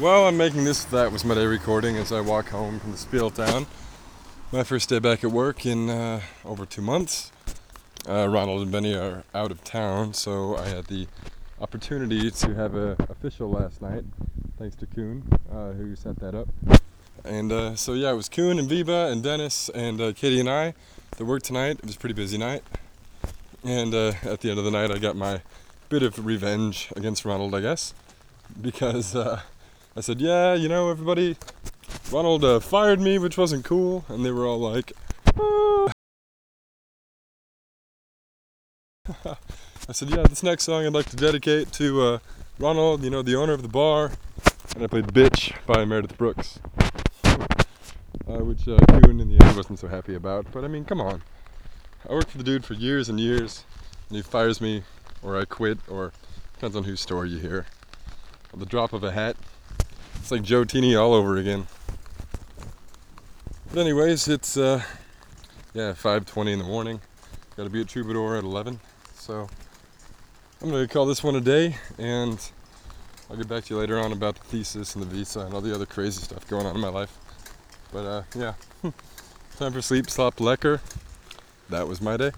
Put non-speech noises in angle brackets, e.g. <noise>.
Well, I'm making this that was my day recording as I walk home from the Spiel town. My first day back at work in uh, over two months. Uh, Ronald and Benny are out of town, so I had the opportunity to have a official last night, thanks to Kuhn, uh, who set that up. And uh, so yeah, it was Kuhn and Viva and Dennis and uh, Katie and I that worked tonight. It was a pretty busy night. And uh, at the end of the night, I got my bit of revenge against Ronald, I guess, because I said, "Yeah, you know, everybody, Ronald uh, fired me, which wasn't cool," and they were all like, "Ah." <laughs> I said, "Yeah, this next song I'd like to dedicate to uh, Ronald, you know, the owner of the bar," and I played "Bitch" by Meredith Brooks, uh, which uh, in the end wasn't so happy about. But I mean, come on, I worked for the dude for years and years, and he fires me, or I quit, or depends on whose story you hear. At the drop of a hat. It's like Joe Teeny all over again. But anyways, it's uh, yeah, 5:20 in the morning. Got to be at Troubadour at 11. So I'm gonna call this one a day, and I'll get back to you later on about the thesis and the visa and all the other crazy stuff going on in my life. But uh, yeah, <laughs> time for sleep. slop, lekker. That was my day.